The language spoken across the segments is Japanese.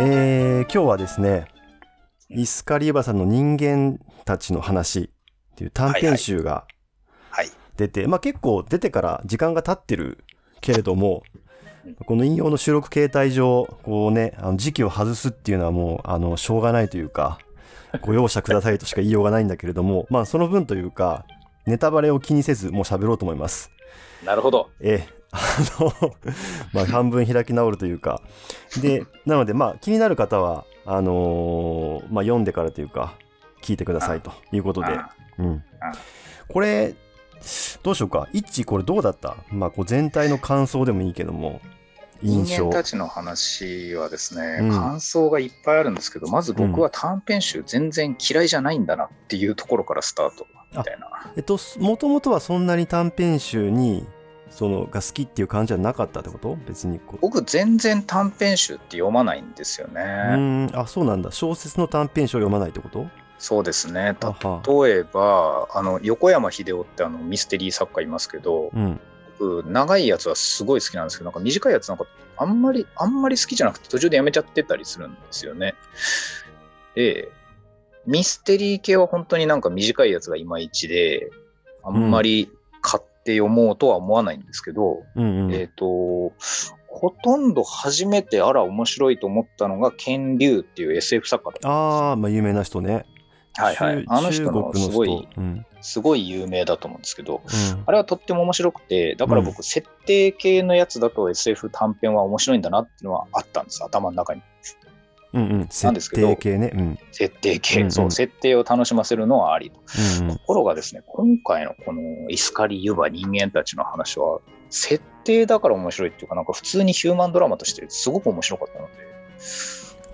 えー今日はですね、イスカリエバさんの人間たちの話っていう短編集がはい。出て、まあ結構出てから時間が経ってるけれども、この引用の収録形態上、こうね、あの時期を外すっていうのはもう、あの、しょうがないというか、ご容赦くださいとしか言いようがないんだけれども、まあその分というか、ネタバレを気にせず、もう喋ろうと思います。なるほど。ええ、あの、まあ半分開き直るというか。で、なのでまあ気になる方は、あのーまあ読んでからというか、聞いてくださいということで。うん。これ、どうしようか。一致これどうだった？まあこう全体の感想でもいいけども、印象人間。たちの話はですね、うん感想がいっぱいあるんですけど、まず僕は短編集全然嫌いじゃないんだなっていうところからスタートみたいな。えっと、もともとはそんなに短編集に、その、が好きっていう感じはなかったってこと？別にこう。僕全然短編集って読まないんですよね。うーん、あ、そうなんだ。小説の短編集を読まないってこと？そうですね。例えば、あの横山秀夫ってあのミステリー作家いますけど、うん。僕長いやつはすごい好きなんですけど、なんか短いやつなんかあんまり、あんまり好きじゃなくて途中でやめちゃってたりするんですよね。で、ミステリー系は本当になんか短いやつがいまいちで、あんまり買って読もうとは思わないんですけど、うんうん。えっ、と、ほとんど初めてあら面白いと思ったのが、ケン・リュウっていう SF 作家だったんですよああ、まあ有名な人ね。はいはい。中あの人のすごい、うん。すごい有名だと思うんですけど、うんあれはとっても面白くて、だから僕、設定系のやつだと SF 短編は面白いんだなっていうのはあったんです、頭の中に。うんうん。なんです設けど定系ね。うん。設定系、うんうんそう、設定を楽しませるのはありと。うんうんところがですね、今回のこのイスカリ・ユバ人間たちの話は、設定だから面白いっていうか、なんか普通にヒューマンドラマとしてすごく面白かったので、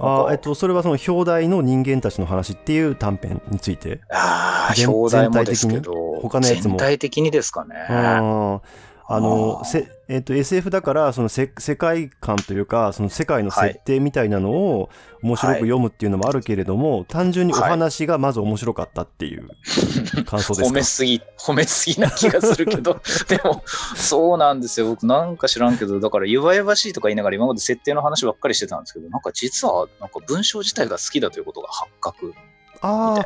ああ、えっと、それはその表題の人間たちの話っていう短編について。ああ、全表題もですけど、他のやつも？全体的にですかね。ああ。あのせえっと、SF だからそのせ世界観というかその世界の設定みたいなのを面白く読むっていうのもあるけれども、単純にお話がまず面白かったっていう感想ですか、褒めすぎ、褒めすぎな気がするけど、でも、そうなんですよ。僕なんか知らんけど、だから、弱々しいとか言いながら今まで設定の話ばっかりしてたんですけど、なんか実は、なんか文章自体が好きだということが発覚みあ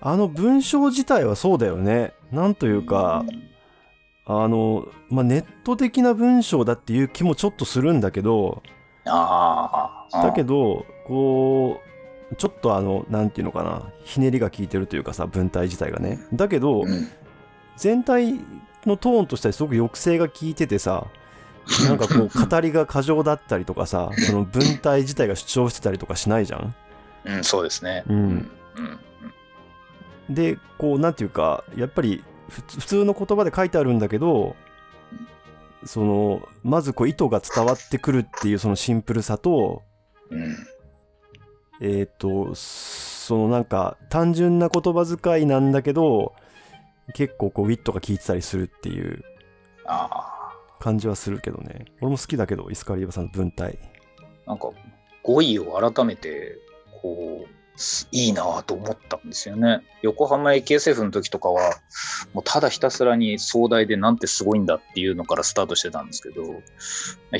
ああの文章自体はそうだよねなんというな。か、あの、まあ、ネット的な文章だっていう気もちょっとするんだけどああ。だけどこうちょっとあのなんていうのかなひねりが効いてるというかさ文体自体がねだけど、うん、全体のトーンとしてはすごく抑制が効いててさなんかこう 語りが過剰だったりとかさその文体自体が主張してたりとかしないじゃんうん、そうですね。うんうん。でこうなんていうかやっぱりふ普通の言葉で書いてあるんだけどそのまずこう意図が伝わってくるっていうそのシンプルさとうん。えっ、とそのなんか単純な言葉遣いなんだけど結構こうウィットが効いてたりするっていう。感じはするけどね俺も好きだけどイスカリーバさんの文体なんか、語彙を改めて、こう、すいいなぁと思ったんですよね。横浜駅 SF の時とかは、もうただひたすらに壮大でなんてすごいんだっていうのからスタートしてたんですけど、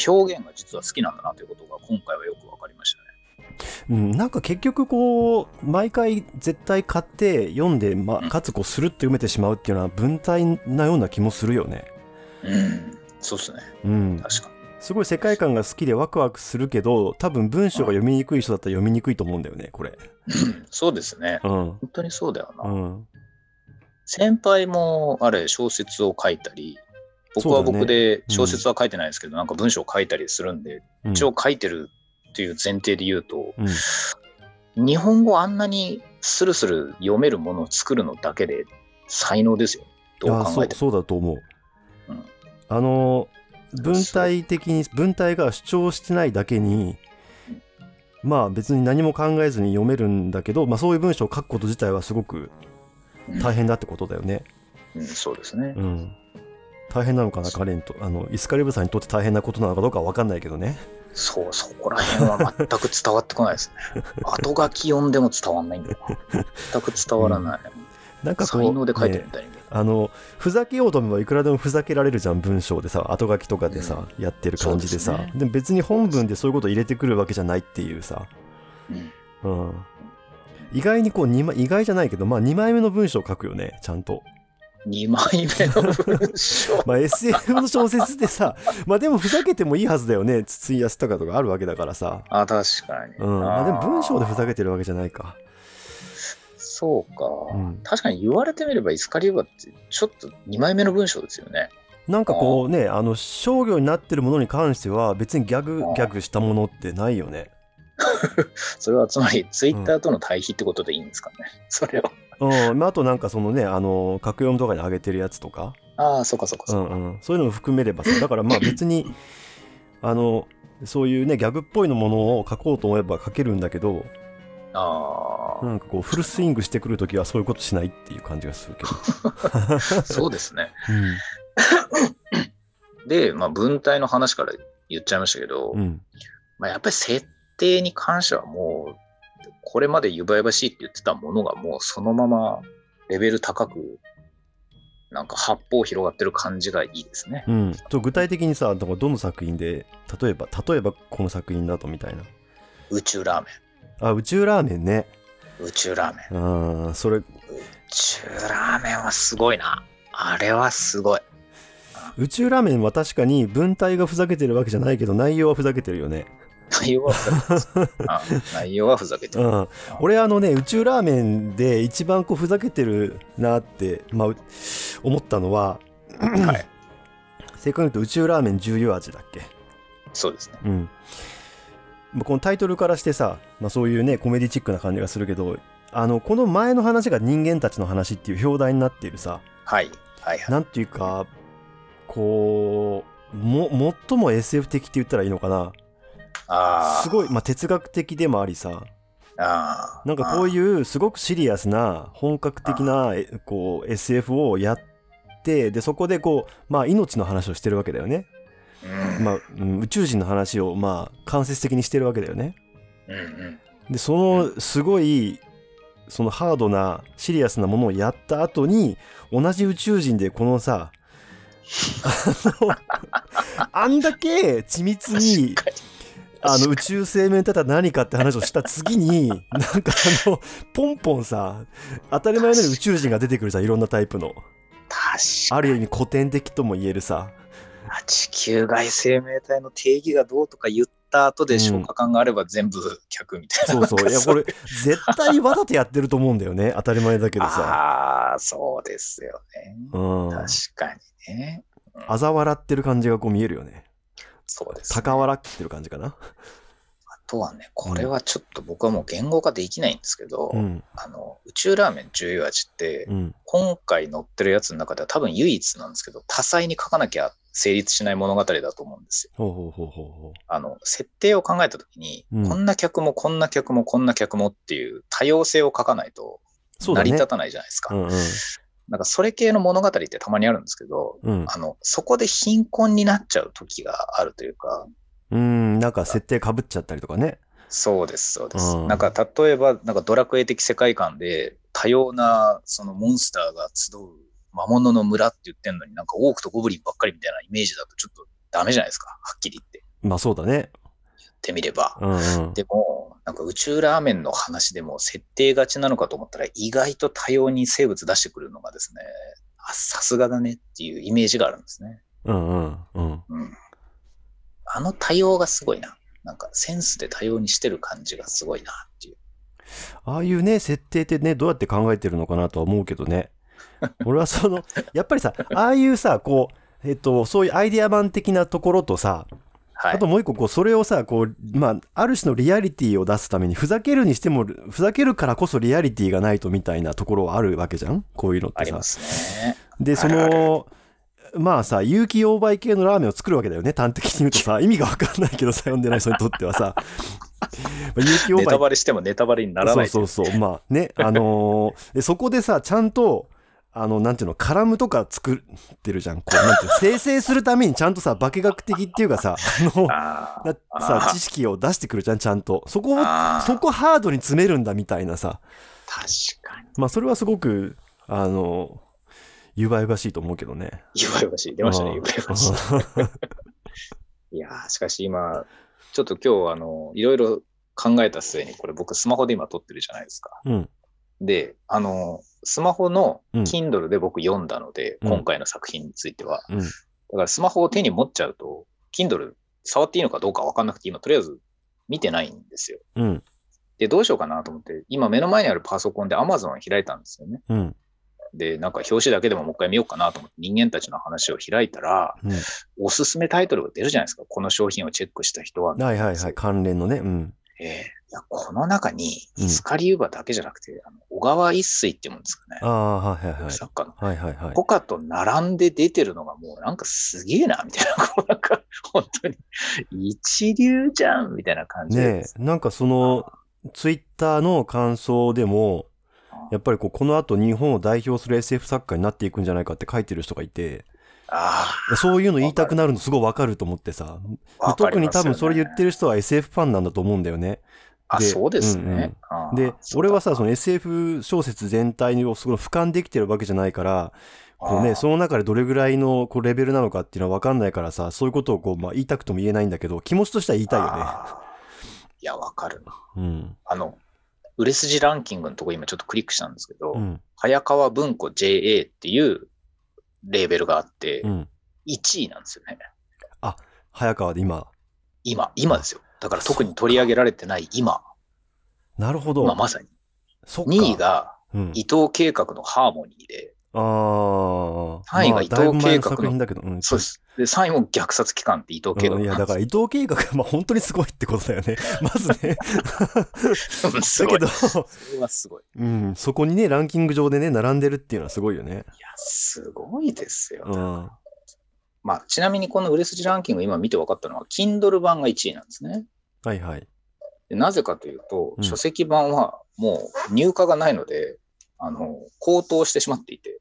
表現が実は好きなんだなということが今回はよくわかりましたね。うん、なんか結局こう毎回絶対買って読んで、まあ、かつこうスルッと読めてしまうっていうのは文体なような気もするよね。うん。そうっすね。うん、確かに。すごい世界観が好きでワクワクするけど多分文章が読みにくい人だったら読みにくいと思うんだよねこれ。そうですね。うん本当にそうだよな。うん先輩もあれ小説を書いたり、僕は僕でうん小説は書いてないですけど、なんか文章を書いたりするんで、うん一応書いてるっていう前提で言うと、うん日本語あんなにスルスル読めるものを作るのだけで才能ですよ。どうあそう考えても。そうだと思う。うんあの文体的に文体が主張してないだけにまあ別に何も考えずに読めるんだけど、まあ、そういう文章を書くこと自体はすごくうん大変だってことだよね。うんそうですね。うん。大変なのかな、カレンと。あの、イスカリブさんにとって大変なことなのかどうかわかんないけどね。そう、そこら辺は全く伝わってこないですね。後書き読んでも伝わんないんだよな。全く伝わらない。なんかこう、才能で書いてるねみたいに。あの、ふざけようと思えばいくらでもふざけられるじゃん、文章でさ、後書きとかでさ、やってる感じでさ。ですねでも別に本文でそういうこと入れてくるわけじゃないっていうさ。うんうん。意外にこう2枚、意外じゃないけど、まあ2枚目の文章を書くよね、ちゃんと。2枚目の文章。まあ SF の小説でさ、まあでもふざけてもいいはずだよね。筒井康隆とかあるわけだからさ。あ、確かに。うん。まあでも文章でふざけけてるわけじゃないか。そうか、うん確かに言われてみればイスカリオバってちょっと2枚目の文章ですよね。なんかこうね、あの、商業になってるものに関しては別にギャグ、ギャグしたものってないよね。それはつまりツイッターとの対比ってことでいいんですかね。それは。うん。まああとなんかそのね、あの、格読みとかに上げてるやつとか。ああ、そうかそうかうそうか。んうん、そういうのも含めればさ だからまあ別にあのそういうねギャグっぽいのものを書こうと思えば書けるんだけどあなんかこうフルスイングしてくるときはそういうことしないっていう感じがするけど、あ、そうですね。うで、まあ、文体の話から言っちゃいましたけど、んうん、まあ、やっぱり設定に関してはもう、これまでゆばゆばしいって言ってたものがもうそのままレベル高く、なんか八方広がってる感じがいいですね。うん、具体的にさどの作品で例えば例えばこの作品だとみたいな。宇宙ラーメあ宇宙ラーメンねン。宇宙ラーメン。うんそれ宇宙ラーメンはすごいな。あれはすごい。宇宙ラーメンは確かに文体がふざけてるわけじゃないけど内容はふざけてるよね内容はふざけてます。あ 内容はふざけてる。うん、俺あのね宇宙ラーメンで一番こうふざけてるなって、まあ、う思ったのは、はい 正確に言うと宇宙ラーメン重油味だっけ？そうですね。うんまあこのタイトルからしてさ、まあ、そういうねコメディチックな感じがするけどあのこの前の話が人間たちの話っていう表題になっているさはい。はいはい。なんていうかこうも最も SF 的って言ったらいいのかなああ。すごい、まあ、哲学的でもありさああ。なんかこういうすごくシリアスな本格的なえこう SF をやってでそこでこうまあ命の話をしてるわけだよね、うん。まあ、うん宇宙人の話をまあ間接的にしてるわけだよねうんうん。でそのすごいそのハードなシリアスなものをやった後に同じ宇宙人でこのさあのあんだけ緻密にあの宇宙生命体とは何かって話をした次になんかあのポンポンさ当たり前のように宇宙人が出てくるさいろんなタイプのある意味古典的とも言えるさに。地球外生命体の定義がどうとか言った後で消化管があれば全部客みたいな。そうそう。いやこれ絶対わざとやってると思うんだよね。当たり前だけどさ。ああ、そうですよね。うん。確かにね。嘲笑ってる感じがこう見えるよね。そうです、ね。高笑ってる感じかな。あとはね、これはちょっと僕はもう言語化できないんですけど、うん。あの宇宙ラーメン重油味って、うん。今回載ってるやつの中では多分唯一なんですけど、多彩に書かなきゃ成立しない物語だと思うんですよ。ほうほうほうほうほあの、設定を考えたときに、うん。こんな客もこんな客もこんな客もっていう多様性を書かないと成り立たないじゃないですか。うんうん。なんかそれ系の物語ってたまにあるんですけど、うん。あの、そこで貧困になっちゃう時があるというか、うんなんか設定かぶっちゃったりとかね。そうです、そうです。うん。なんか例えば、なんかドラクエ的世界観で多様なそのモンスターが集う魔物の村って言ってんのになんかオークとゴブリンばっかりみたいなイメージだとちょっとダメじゃないですか？はっきり言って。まあそうだね言ってみれば。うんうんでも、なんか宇宙ラーメンの話でも設定がちなのかと思ったら意外と多様に生物出してくるのがですね、あさすがだねっていうイメージがあるんですね。うんうんうんうん。あの多様がすごいな。なんかセンスで多様にしてる感じがすごいなっていう。ああいうね、設定ってね、どうやって考えてるのかなとは思うけどね。俺はその、やっぱりさ、ああいうさ、こう、えっと、そういうアイデア版的なところとさ、はい。あともう一個、こう、それをさ、こう、まあ、ある種のリアリティを出すために、ふざけるにしても、ふざけるからこそリアリティがないとみたいなところはあるわけじゃん？こういうのってさありま。すね。で、その、まあさ、有機溶媒系のラーメンを作るわけだよね。端的に言うとさ、意味がわかんないけどさ、読んでない人にとってはさ。まあ有機溶媒ネタバレしてもネタバレにならない。そうそうそう。まあね、あのーでそこでさ、ちゃんと、あの、なんていうの、カラムとか作ってるじゃん。こう、なんていうの、生成するためにちゃんとさ、化学的っていうかさ、あの、さ、ー知識を出してくるじゃん、ちゃんと。そこを、そこハードに詰めるんだみたいなさ。確かに。まあ、それはすごく、あの、ゆばゆばしいと思うけどね。ゆばゆばしい。出ましたね、うんゆばゆばしい。いやーしかし今、ちょっと今日、あの、いろいろ考えた末に、これ僕スマホで今撮ってるじゃないですか。うん。で、あの、スマホのうん Kindle で僕読んだので、うん今回の作品については。うん。だからスマホを手に持っちゃうと、Kindle 触っていいのかどうかわかんなくて、今とりあえず見てないんですよ。うん。で、どうしようかなと思って、今目の前にあるパソコンで Amazon を開いたんですよね。うん。で、なんか表紙だけでももう一回見ようかなと思って人間たちの話を開いたら、うん。おすすめタイトルが出るじゃないですか。この商品をチェックした人は。はいはいはい。関連のね。うん。ええいやこの中に、うんイスカリウバだけじゃなくて、あの小川一水っていうもんですかねあ。あ、はいはいはい。作家の。はいはいはい。とかと並んで出てるのがもうなんかすげえな、みたいな。こうなんか、本当に、一流じゃん、みたいな感じでねえ、なんかその、ツイッターの感想でも、やっぱりこう、この後日本を代表する SF 作家になっていくんじゃないかって書いてる人がいて、あそういうの言いたくなるのすごいわかると思ってさ。あ、特に多分それ言ってる。る人は SF ファンなんだと思うんだよね。あ、でそうですうんうんで、俺はさ、そのう SF 小説全体をすごい俯瞰できてるわけじゃないから、こうね、その中でどれぐらいのこうレベルなのかっていうのはわかんないからさ、そういうことをこう、まあ、言いたくても言えないんだけど、気持ちとしては言いたいよね。いや、わかる。うん。あの、売れ筋ランキングのとこ今ちょっとクリックしたんですけど、うん。早川文庫 JA っていうレーベルがあって、うん。1位なんですよね。早川で今。今、今ですよ。だから特に取り上げられてない今、なるほど。今まさに。そっか。2位がうん、伊藤計画のハーモニーで、ああ。範囲が伊藤計画のまあだけど、うん。そうです。で、3位も虐殺機関って伊藤計画うんいや、だから伊藤計画が、まあ本当にすごいってことだよね。まずね。うんすごい。だけど、それはすごい。いうん、そこにね、ランキング上でね、並んでるっていうのはすごいよね。や、すごいですよ。うん。まあ、ちなみにこの売れ筋ランキング今見て分かったのは、Kindle 版が1位なんですね。はいはい。でなぜかというと、うん書籍版はもう入荷がないので、あの、高騰してしまっていて、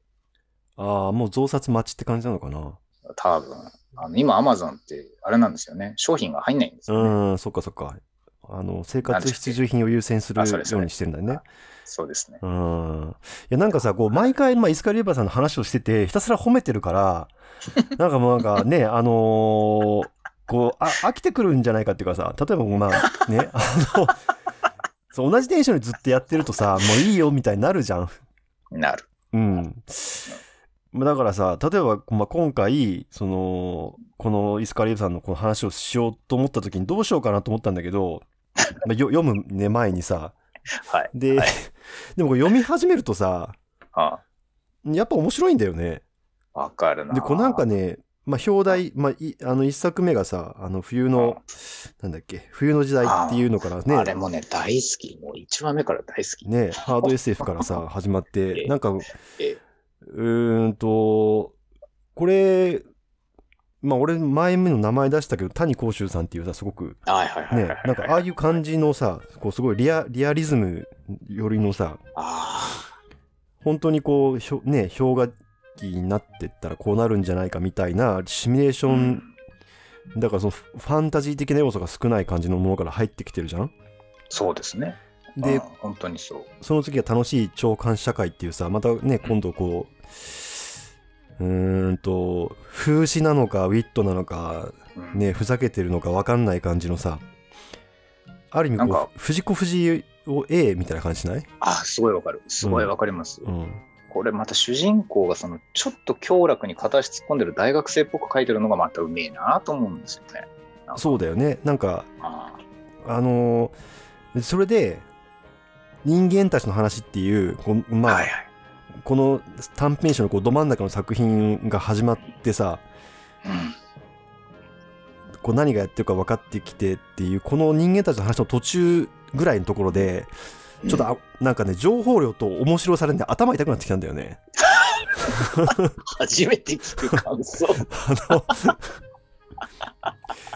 ああ、もう増刷待ちって感じなのかな。多分、あの今 Amazon ってあれなんですよね。商品が入んないんですよね。うん、そっかそっか。あの、生活必需品を優先するあそれそれようにしてるんだよね。そうですね。うん。いや、なんかさ、こう、毎回、まあ、イスカリエバーさんの話をしてて、ひたすら褒めてるから、なんかもうなんかね、あのーこう、あ、飽きてくるんじゃないかっていうかさ、例えばまあ、ね、あの、そう、同じテンションでずっとやってるとさ、もういいよみたいになるじゃん。なる。うん。まあだからさ、例えば、まあ、今回、その、このイスカリエバーさんのこの話をしようと思った時にどうしようかなと思ったんだけど、まあ、よ読むね、前にさ、はい。で、はいでもこれ読み始めるとさ、あやっぱ面白いんだよね。あわかるな。で、こうなんかね、まあ、表題、まあ、いあの、一作目がさ、あの、冬の、なんだっけ、冬の時代っていうのからね、あれもね、大好き。もう一番目から大好き。ね、ハード SF からさ、始まっえて、えなんか、えうーんと、これ、まあ、俺、前目の名前出したけど、谷幸秀さんっていうさ、すごく、ねなんか、ああいう感じのさ、こう、すごいリア、リアリズムよりのさ、あ本当にこう、ひょね、氷河期になってったらこうなるんじゃないかみたいなシミュレーシあ。ョン、うんだからそのフファンタジー的な要素が少ない感じのものから入ってきてるじゃん？そうですね。でうん、本当にそう。その次は楽しい超感社会っていうさまたね今度こううーんと風刺なのかウィットなのかうんねふざけてるのか分かんない感じのさある意味こう藤子不二雄を A みたいな感じしない？あ、すごいわかる。すごいわかります。うんこれまた主人公がそのちょっと強楽に片足突っ込んでる大学生っぽく書いてるのがまたうめえなと思うんですよね。そうだよねなんかああのーそれで人間たちの話っていうこうまあ、はいはい。この短編集のこうど真ん中の作品が始まってさうん。こう何がやってるか分かってきてっていうこの人間たちの話の途中ぐらいのところでちょっとあ、なんかね情報量と面白さでね頭痛くなってきたんだよね。初めて聞く感想。あの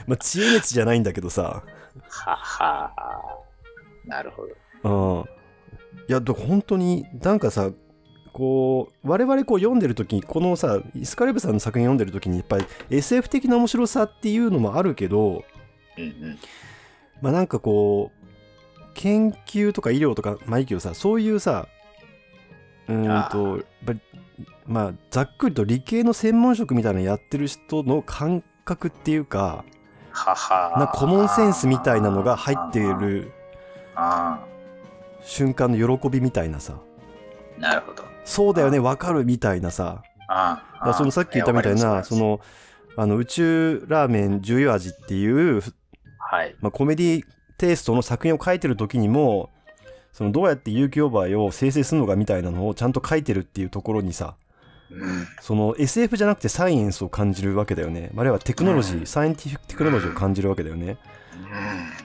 まあ知恵熱じゃないんだけどさ、ははなるほど。うん、いや本当になんかさこう我々こう読んでる時にこのさイスカレブさんの作品読んでる時にやっぱり SF 的な面白さっていうのもあるけどうんうん。まあなんかこう研究とか医療とかまあいいけどさそういうさうーんとやっぱりまあざっくりと理系の専門職みたいなのやってる人の感覚っていうかはは。なコモンセンスみたいなのが入っているあ瞬間の喜びみたいなさ。あ、なるほど。そうだよねわかるみたいなさ。そのさっき言ったみたいなそ、のあの宇宙ラーメン14味っていう、はい。まあ、コメディテイストの作品を書いてる時にもそのどうやって有機オーバーを生成するのかみたいなのをちゃんと書いてるっていうところにさうん。その SF じゃなくてサイエンスを感じるわけだよね。あるいはテクノロジー、うん。サイエンティフィックテクノロジーを感じるわけだよね。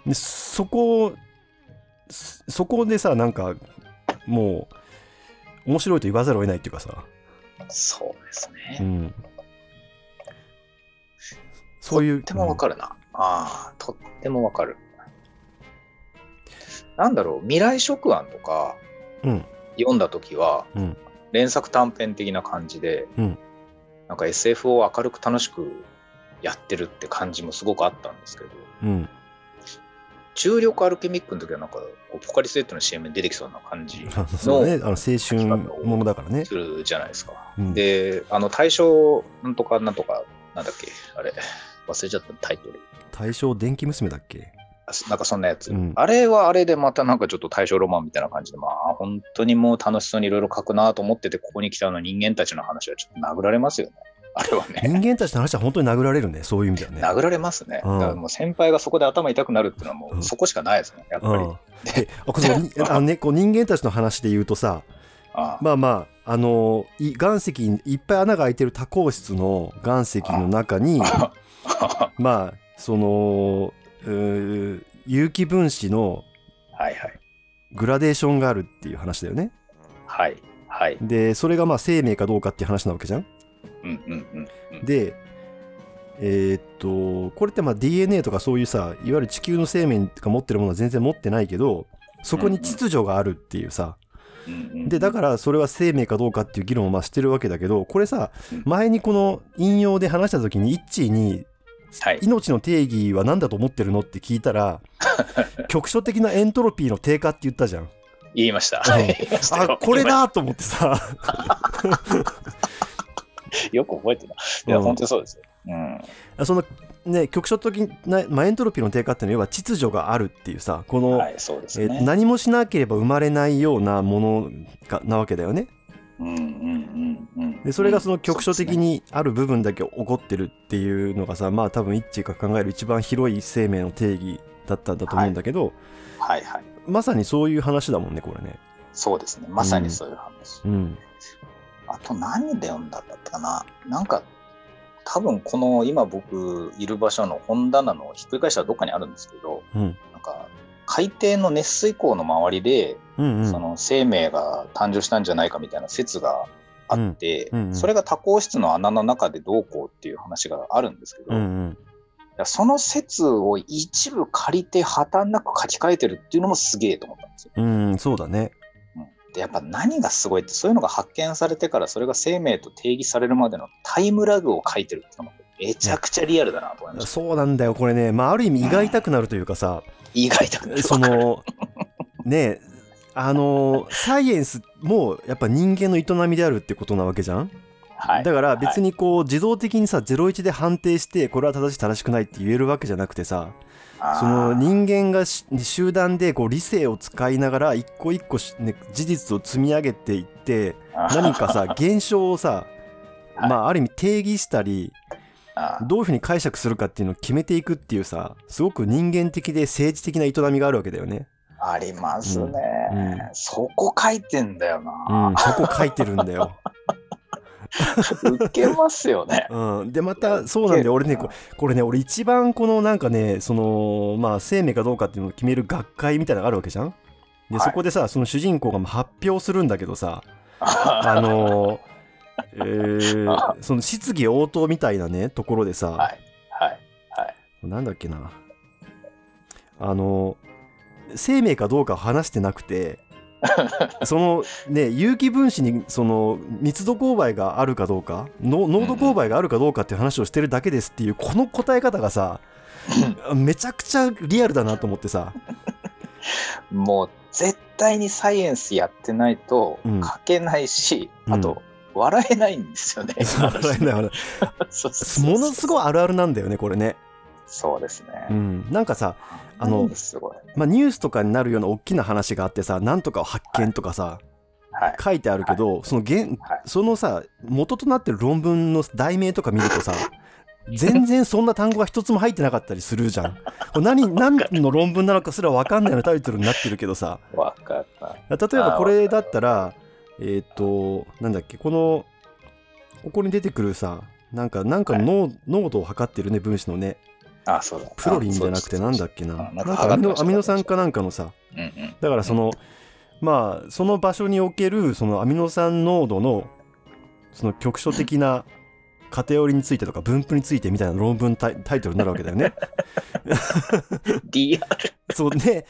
でそこそそこでさなんかもう面白いと言わざるを得ないっていうかさ、そうですうね。ん、そういうとってもわかるな。ああ、とってもわかる。なんだろう、未来食案とかうん読んだときは、うん連作短編的な感じで、うんなんか SF を明るく楽しくやってるって感じもすごくあったんですけど、うん重力アルケミックの時はなんか、こうポカリスエットの CM に出てきそうな感じそうだね。あの青春ものだからね。するじゃないですか。うん。で、あの、対象なんとかなんとか、なんだっけ、あれ、忘れちゃったタイトル。大正電気娘だっけ？あなんかそんなやつ、うん。あれはあれでまたなんかちょっと大正ロマンみたいな感じで、まあ本当にもう楽しそうにいろいろ書くなと思ってて、ここに来たの人間たちの話はちょっと殴られますよね。あれはね。人間たちの話は本当に殴られるねそういう意味だよね殴られますね。うんだからもう先輩がそこで頭痛くなるっていうのはもうそこしかないですね、やっぱり。うん、であこ あの、ね、こう人間たちの話で言うとさあまあまああのい岩石にいっぱい穴が開いてる多孔質の岩石の中にあ まあその有機分子の。グラデーションがあるっていう話だよね。はい。はい。でそれがまあ生命かどうかっていう話なわけじゃん。でえーっとこれってまあ DNA とかそういうさいわゆる地球の生命とか持ってるものは全然持ってないけどそこに秩序があるっていうさ、でだからそれは生命かどうかっていう議論をまあしてるわけだけどこれさうん。前にこの引用で話した時にイッチーにはい。命の定義は何だと思ってるのって聞いたら 局所的なエントロピーの低下って言ったじゃん。言いました。あこれだと思ってさ よく覚えてた。いや、うん本当にそうですよ。うん。そのね局所的な、まあ、エントロピーの低下っていうのは要は秩序があるっていうさこの、はい、そうですえーね。何もしなければ生まれないようなものがなわけだよね。うんうんうんうん。でそれがその局所的に。にある部分だけ起こってるっていうのがさまあ多分イッチーが考える一番広い生命の定義だったんだと思うんだけど、はいはい。まさにそういう話だもんねこれね。そうですね。まさにそういう話。うんあと何で読んだんだったかな？なんか、多分この今僕いる場所の本棚のひっくり返したらどっかにあるんですけど、うんなんか、海底の熱水鉱の周りで、うんうんその生命が誕生したんじゃないかみたいな説があって、うんうんうんそれが多孔質の穴の中でどうこうっていう話があるんですけど、うんうんその説を一部借りて破綻なく書き換えてるっていうのもすげえと思ったんですよ。うんそうだね。でやっぱ何がすごいってそういうのが発見されてからそれが生命と定義されるまでのタイムラグを書いてるってのがめちゃくちゃリアルだなと思いました。そうなんだよこれね。まあある意味胃が痛くなるというかさ、意外とそのねあのサイエンスもやっぱ人間の営みであるってことなわけじゃん、はい、だから別にこう自動的にさ01で判定してこれは正しい正しくないって言えるわけじゃなくてさその人間がし集団でこう理性を使いながら一個一個し、ね、事実を積み上げていって何かさ 現象をさはい。まあある意味定義したりどういうふうに解釈するかっていうのを決めていくっていうさすごく人間的で政治的な営みがあるわけだよね。ありますね、うん。うん。そこ書いてんだような。ん、そこ書いてるんだよ。受けますよね。うん、でまたそうなんだよ俺ねここれね俺一番このなんかねそのまあ生命かどうかっていうのを決める学会みたいなのがあるわけじゃん？ではい。そこでさその主人公がまあ発表するんだけどさ あのえー その質疑応答みたいなねところでさ、はい。はい。なんだっけな。あの生命かどうかを話してなくて そのね有機分子にその密度勾配があるかどうかの濃度勾配があるかどうかっていう話をしてるだけですっていうこの答え方がさめちゃくちゃリアルだなと思ってさ。もう絶対にサイエンスやってないとうん。書けないし、うん。あと笑えないんですよね。そうだよねそうそうそう。ものすごいあるあるなんだよねこれねそうですね。うん、なんかさあの。まあ、ニュースとかになるような大きな話があってさなんとかを発見とかさ、はい。書いてあるけど、その原はいそのさ元となってる論文の題名とか見るとさ 全然そんな単語が一つも入ってなかったりするじゃん。これ何 何の論文なのかすら分かんないようなタイトルになってるけどさわかった。例えばこれだったらえっ、となんだっけこのここに出てくるさなんかなんかの濃濃度を測ってるね分子のねあ、そうだ。プロリンじゃなくてなんだっけなあなんかかアミノアミノ酸かなんかのさうんうん。だからその、まあその場所におけるそのアミノ酸濃度のその局所的な偏りについてとか分布についてみたいな論文タイタイトルになるわけだよね。DR。そうね。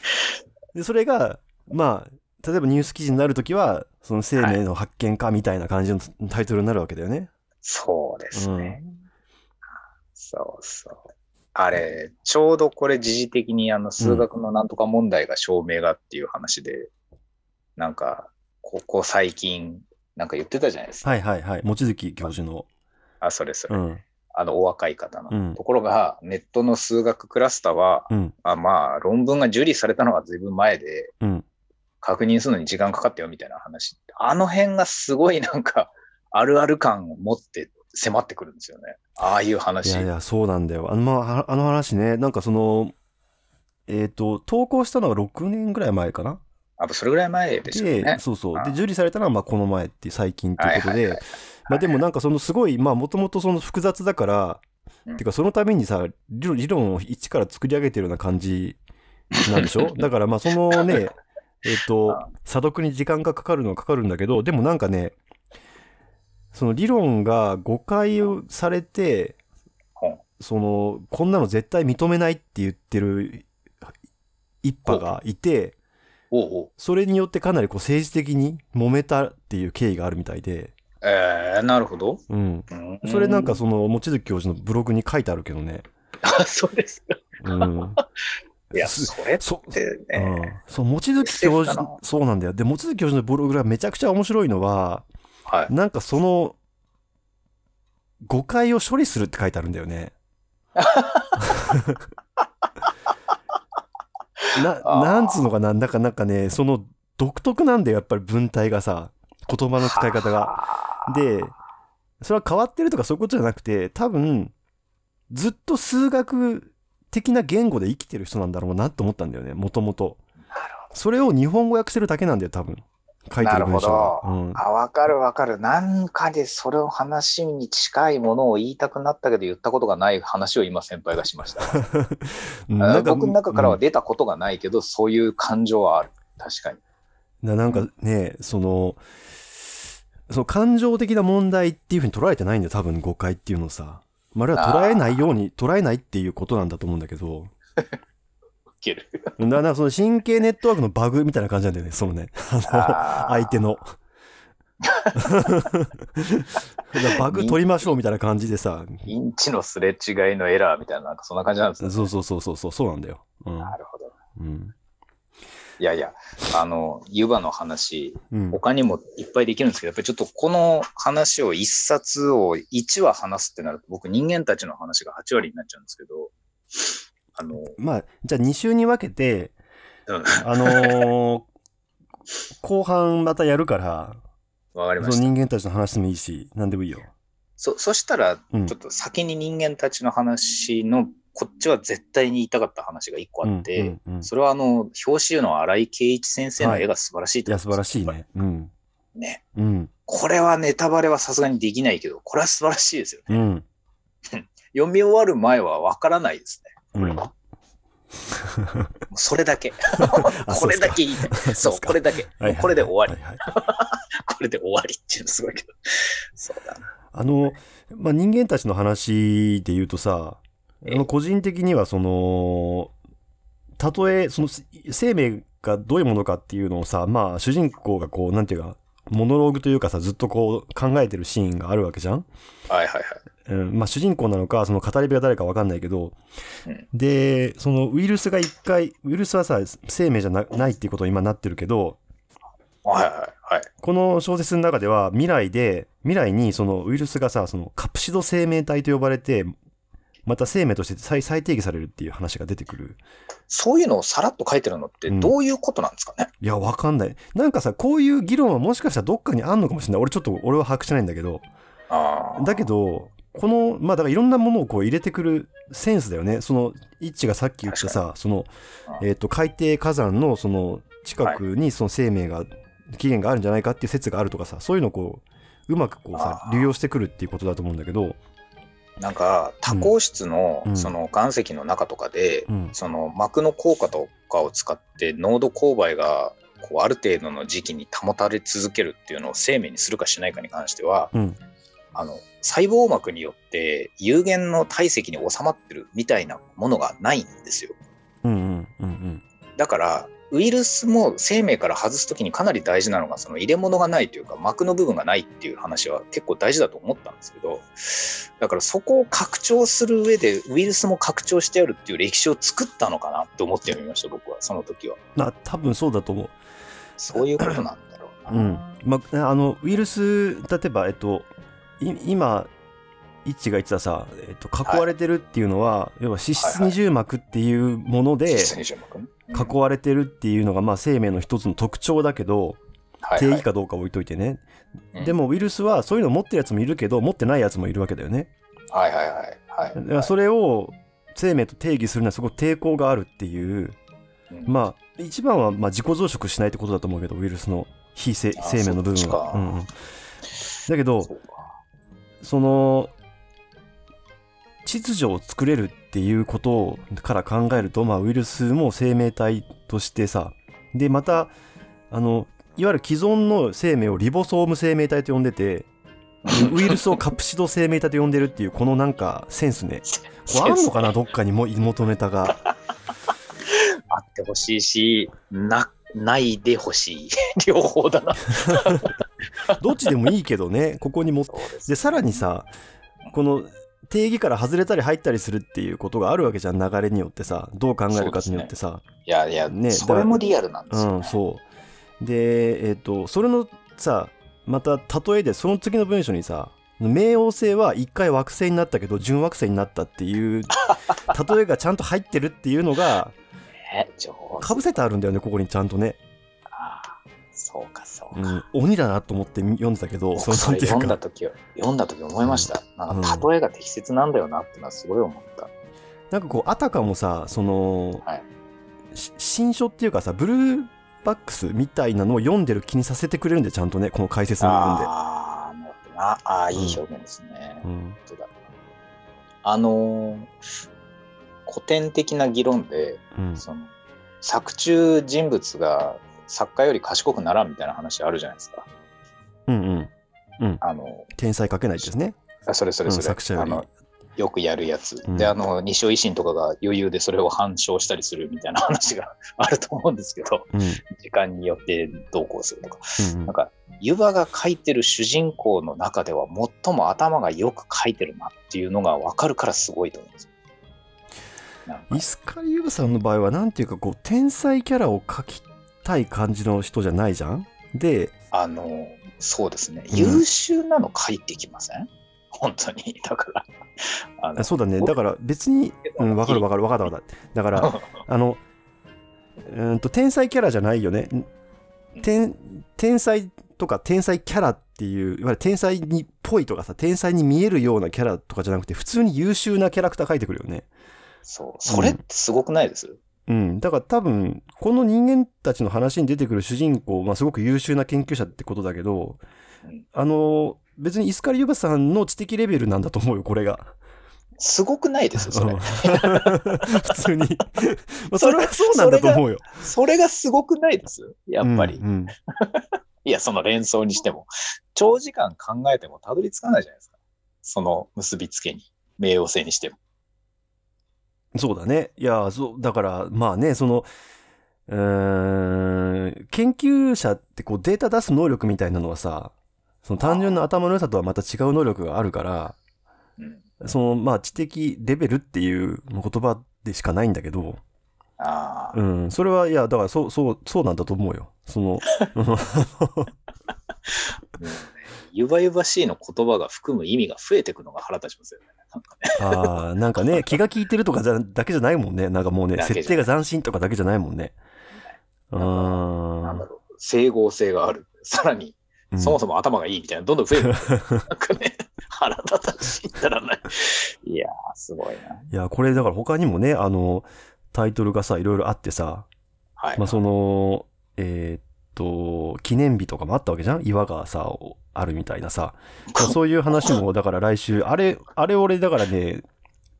でそれがまあ例えばニュース記事になるときはその生命の発見かみたいな感じのタイトルになるわけだよね。そうですね。そうそう。あれ、ちょうどこれ時事的にあの数学のなんとか問題が証明がっていう話で、なんか、ここ最近、なんか言ってたじゃないですか。はいはいはい。望月教授の。あ、それそれ。うん。あの、お若い方の。うんところが、ネットの数学クラスターは、うん。あまあ、論文が受理されたのが随分前で、うん。確認するのに時間かかったよみたいな話。あの辺がすごいなんか、あるある感を持って迫ってくるんですよね。ああいうい話。やいや、そうなんだよ。あの、まあ、あの話ね、なんかその、えっ、と、投稿したのは6年ぐらい前かな？あそれぐらい前でしたね。そうそう。で、あ受理されたのは、まあ、この前って最近っていうことでまあ、でもなんかそのすごい、まあ、もともとその複雑だから、うんてか、そのためにさ、理論理論を一から作り上げてるような感じなんでしょ？だから、まあ、そのね、えっ、と、査読に時間がかかるのはかかるんだけど、でもなんかね、その理論が誤解されて、その、こんなの絶対認めないって言ってる一派がいて、それによってかなりこう政治的に揉めたっていう経緯があるみたいで、えー、なるほど。うん。うんそれなんかその、望月教授のブログに書いてあるけどね。あ、そうですか。うん。いや、すそれっそてうね、ん、そう、望月教授な、そうなんだよ。で、望月教授のブログがめちゃくちゃ面白いのは、はい。なんかその、誤解を処理するって書いてあるんだよね。な、なんつうのかな、なんかなんかね、その独特なんだよ、やっぱり文体がさ、言葉の使い方が。が。で、それは変わってるとかそういうことじゃなくて、多分、ずっと数学的な言語で生きてる人なんだろうなと思ったんだよね、もともと。それを日本語訳せるだけなんだよ、多分。書いてる文章が。うん。あ、わかるわかる。なんかでそれを話に近いものを言いたくなったけど言ったことがない話を今先輩がしました。僕の中からはうん出たことがないけど、そういう感情はある。確かに。ななんかね、その、その感情的な問題っていうふうに捉えてないんだよ、多分誤解っていうのをさ。まあ、あれは捉えないように、捉えないっていうことなんだと思うんだけど。いける。だかその神経ネットワークのバグみたいな感じなんだよね、そのね。相手の。バグ取りましょうみたいな感じでさ。インチのすれ違いのエラーみたいな、なんかそんな感じなんですね。そうそうそうそうそう、そうなんだよ。うん。なるほど。うん。いやいや、あの、湯葉の話、うん。他にもいっぱいできるんですけど、やっぱりちょっとこの話を一冊を1話話すってなると、僕人間たちの話が8割になっちゃうんですけど、あの、まあ、じゃあ2週に分けて、うんあのー後半またやるから、わかりました。人間たちの話でもいいし、何でもいいよ。そ、そしたら、うんちょっと先に人間たちの話の、こっちは絶対に言いたかった話が1個あって、うんうんうんそれはあの、表紙の新井圭一先生の絵が素晴らしいいや、素晴らしいね。うん。ね。うん。これはネタバレはさすがにできないけど、これは素晴らしいですよね。うん。読み終わる前はわからないですね。うん。それだけ。あこれだけ言いたい。そう、これだけ。これで終わり。これで終わりっていうのすごいけど。そうだな。あの、まあ、人間たちの話で言うとさ、あええの個人的にはその、たとえ、その生命がどういうものかっていうのをさ、まあ主人公がこう、なんていうか、モノローグというかさ、ずっとこう考えてるシーンがあるわけじゃんはいはいはい。うん、まあ主人公なのか、その語り部が誰かわかんないけど、うんで、そのウイルスが一回、ウイルスはさ、生命じゃなないっていうことに今なってるけど、はいはいはい。この小説の中では未来で、未来にそのウイルスがさ、そのカプシド生命体と呼ばれて、また生命として再再定義されるっていう話が出てくる。そういうのをさらっと書いてるのってどういうことなんですかね、いや、わかんない。なんかさ、こういう議論はもしかしたらどっかにあんのかもしれない。俺ちょっと、俺は把握してないんだけど。ああ。だけど、この、まあだからいろんなものをこう入れてくるセンスだよね。その、一致がさっき言ったさ、その、うん。えっ、と、海底火山のその近くにその生命が、起源があるんじゃないかっていう説があるとかさ、そういうのをこう、うまくこうさ流用してくるっていうことだと思うんだけど、なんか多孔質のうん。その岩石の中とかで、うん。その膜の効果とかを使って濃度勾配がこうある程度の時期に保たれ続けるっていうのを生命にするかしないかに関してはうん。あの細胞膜によって有限の体積に収まってるみたいなものがないんですようんうんうんうん。だからウイルスも生命から外すときにかなり大事なのがその入れ物がないというか膜の部分がないっていう話は結構大事だと思ったんですけどだからそこを拡張する上でウイルスも拡張してやるっていう歴史を作ったのかなって思ってみました僕はその時はまあ多分そうだと思う。そういうことなんだろうな、うん。まあ、あの、ウイルス、例えば、えっと、い今、一致が言ってたさ、えっと、囲われてるっていうのは、要は脂質二重膜っていうもので囲われてるっていうのが、まあ、生命の一つの特徴だけど、はい定義かどうか置いといてね。うん。でも、ウイルスはそういうの持ってるやつもいるけど、持ってないやつもいるわけだよね。はいはいはい。はい。それを生命と定義するにはすごく抵抗があるっていう、うん。まあ、一番はまあ自己増殖しないってことだと思うけど、ウイルスの非生命の部分は。うんだけど、その、秩序を作れるっていうことから考えると、まあ、ウイルスも生命体としてさ、で、また、あの、いわゆる既存の生命をリボソーム生命体と呼んでて、ウイルスをカプシド生命体と呼んでるっていう、このなんかセンスね。これあんのかな、どっかにも元ネタが。あってほしいしなないでほしい 両方だな どっちでもいいけどね、ここにも。でさらにさ、この定義から外れたり入ったりするっていうことがあるわけじゃん、流れによってさ、どう考えるかによってさ。いやいや、ねそれもリアルなんですよ、ねうん、そう。で、えっ、と、それのさ、また例えで、その次の文章にさ、冥王星は一回惑星になったけど準惑星になったっていう 例えがちゃんと入ってるっていうのがかぶせてあるんだよねここにちゃんとね、そうかそうか、うん、鬼だなと思って読んでたけど僕そなんていうか。時は読んだ時思いました、なんか例えが適切なんだよなってのはすごい思った、なんかこうあたかもさその、はい。し新書っていうかさブルーバックスみたいなのを読んでる気にさせてくれるんでちゃんとねこの解説の部分で。ああなるほどな。ああいい表現ですね、うん。本当だ。あのー古典的な議論でうん。その作中人物が作家より賢くならんみたいな話あるじゃないですか。うんうん。あの天才かけないですね。あそれそれそれ、うんあのよくやるやつ、うん。であの西尾維新とかが余裕でそれを反証したりするみたいな話があると思うんですけどうん。時間によってどうこうするとか。うんなんか湯葉が書いてる主人公の中では最も頭がよく書いてるなっていうのが分かるからすごいと思うんですよ。なんか。イスカリユーさんの場合はなんていうかこう天才キャラを描きたい感じの人じゃないじゃん？であのそうですね、うん。優秀なの書いてきません？本当に。だからそうだね。だから別にうんわかるわかる。わかったわかった。だからあのうーんと天才キャラじゃないよね。ん。天天才とか天才キャラっていういわゆる天才にっぽいとかさ天才に見えるようなキャラとかじゃなくて普通に優秀なキャラクター描いてくるよね。そう。それってすごくないです、うん、だから多分この人間たちの話に出てくる主人公、まあ、すごく優秀な研究者ってことだけど、うん。あの別にイスカリユバさんの知的レベルなんだと思うよこれが。すごくないですそれ。うん 普通に。まあそれはそうなんだと思うよ。それがすごくないですやっぱり、うんうん。いやその連想にしても。長時間考えてもたどり着かないじゃないですか。その結びつけに冥王星にしてもそうだね。いや、そう、だから、まあね、その、うーん、研究者ってこうデータ出す能力みたいなのはさ、その単純な頭の良さとはまた違う能力があるから、うんその、まあ知的レベルっていう言葉でしかないんだけど、ああ、うん、それは、いや、だからそう、そう、そうなんだと思うよ。その、ゆばゆばしいの言葉が含む意味が増えていくのが腹立ちますよね。なんかねああ、なんかね、気が利いてるとかじゃだけじゃないもんね。なんかもうね、設定が斬新とかだけじゃないもんね。うなんだろう、整合性がある。さらに、うん。そもそも頭がいいみたいな、どんどん増えてくる。なんかね、腹立たしいったらない。いやー、すごいな。いや、これだから他にもね、あの、タイトルがさ、いろいろあってさ、はい。まあその、えーっと、記念日とかもあったわけじゃん？岩がさ、あるみたいなさ。まあそういう話も、だから来週、あれ、あれ俺だからね、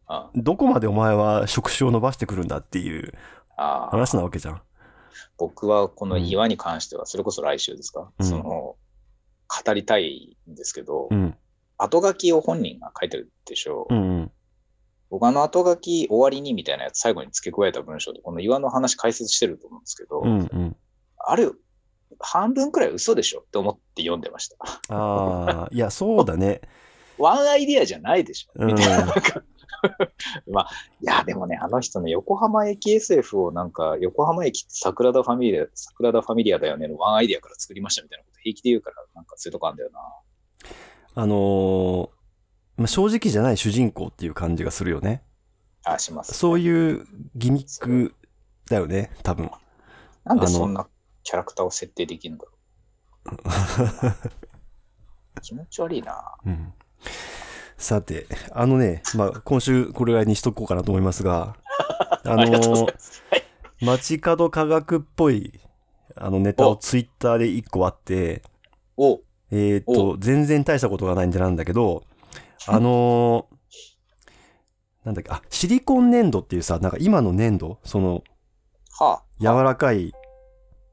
あどこまでお前は触手を伸ばしてくるんだっていう話なわけじゃん。僕はこの岩に関しては、それこそ来週ですか、うんその、語りたいんですけど、うん。後書きを本人が書いてるでしょう。うんうん。僕あの後書き終わりにみたいなやつ最後に付け加えた文章で、この岩の話解説してると思うんですけど、うんうん。あれ、半分くらい嘘でしょって思って読んでました。ああ、いや、そうだね。ワンアイディアじゃないでしょうんみたいな。まあ、いや、でもね、あの人の横浜駅 SF をなんか、横浜駅って桜田ファミリア、桜田ファミリアだよねのワンアイディアから作りましたみたいなこと平気で言うから、なんかそういうとこあるんだよな。あのーまあ、正直じゃない主人公っていう感じがするよね。あ、します。そういうギミックだよね、多分。なんでそんなキャラクターを設定できるんだろう。気持ち悪いな。うんさて、あのね、まあ、今週これぐらいにしとこうかなと思いますが、あの。街角科学っぽい、あのネタをツイッターで一個あって、おえーっと、全然大したことがないんでなんだけど、あのーなんだっけ、あ、シリコン粘土っていうさ、なんか今の粘土、その、はあ。柔らかい、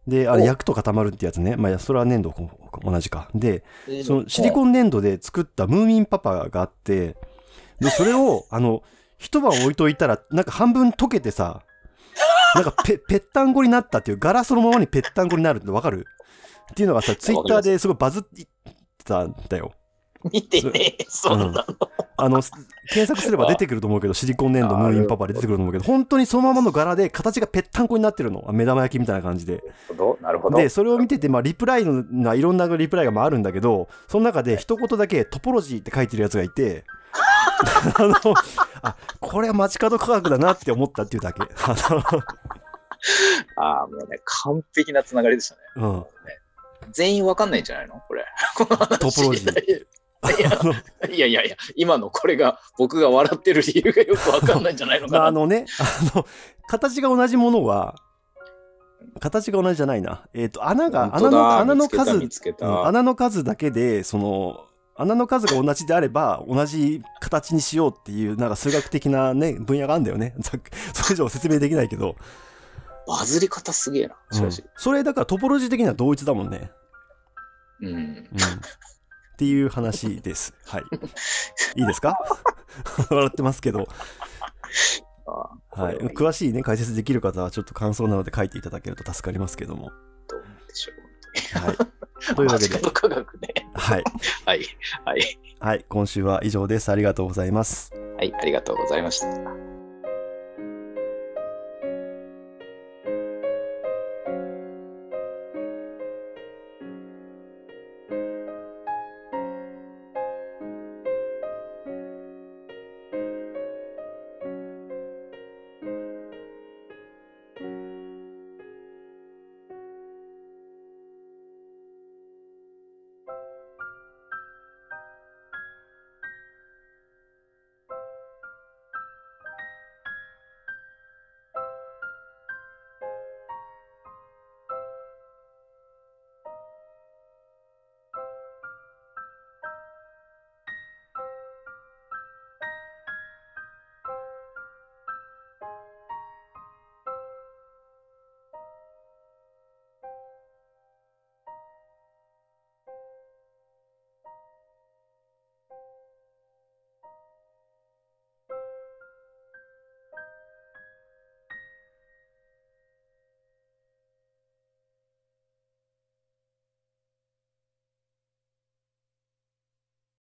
で、あれお焼くと固まるってやつね。まあそれは粘土こ同じか。で、えーそのシリコン粘土で作ったムーミンパパがあって、で、それを、あの、一晩置いといたら、なんか半分溶けてさ、なんかぺ、ぺったんこになったっていう、ガラそのままにぺったんこになるってわかる？っていうのがさ、ツイッターですごいバズってたんだよ。見てねえ、そんなの。あの、検索すれば出てくると思うけど、シリコン粘土ムーミンパパで出てくると思うけど、本当にそのままの柄で形がぺったんこになってるの。目玉焼きみたいな感じで。なるほど。で、それを見てて、まあ、リプライのないろんなリプライがまああるんだけど、その中で一言だけトポロジーって書いてるやつがいて、あの、あ、これは街角科学だなって思ったっていうだけ。あああ、もうね、完璧なつながりでしたね。の、うん。ね全員わかんないんじゃないの？これ。トポロジー いやいやいや今のこれが僕が笑ってる理由がよくわかんないんじゃないのかな。まあ、あのね、あの、形が同じものは、形が同じじゃないな。えっ、と、穴が、穴の、穴の数、うん穴の数だけで、その、穴の数が同じであれば、同じ形にしようっていう、なんか数学的なね、分野があるんだよね。それ以上説明できないけど。バズり方すげえな、しかし。うんそれだからトポロジー的には同一だもんね。うん。うん、っていう話です。はい。いいですか？笑ってますけど。はい。詳しいね、解説できる方はちょっと感想なので書いていただけると助かりますけども。どうでしょう。はい。というわけで 科学ね。はい。はい。はい。はい。今週は以上です。ありがとうございます。はい。ありがとうございました。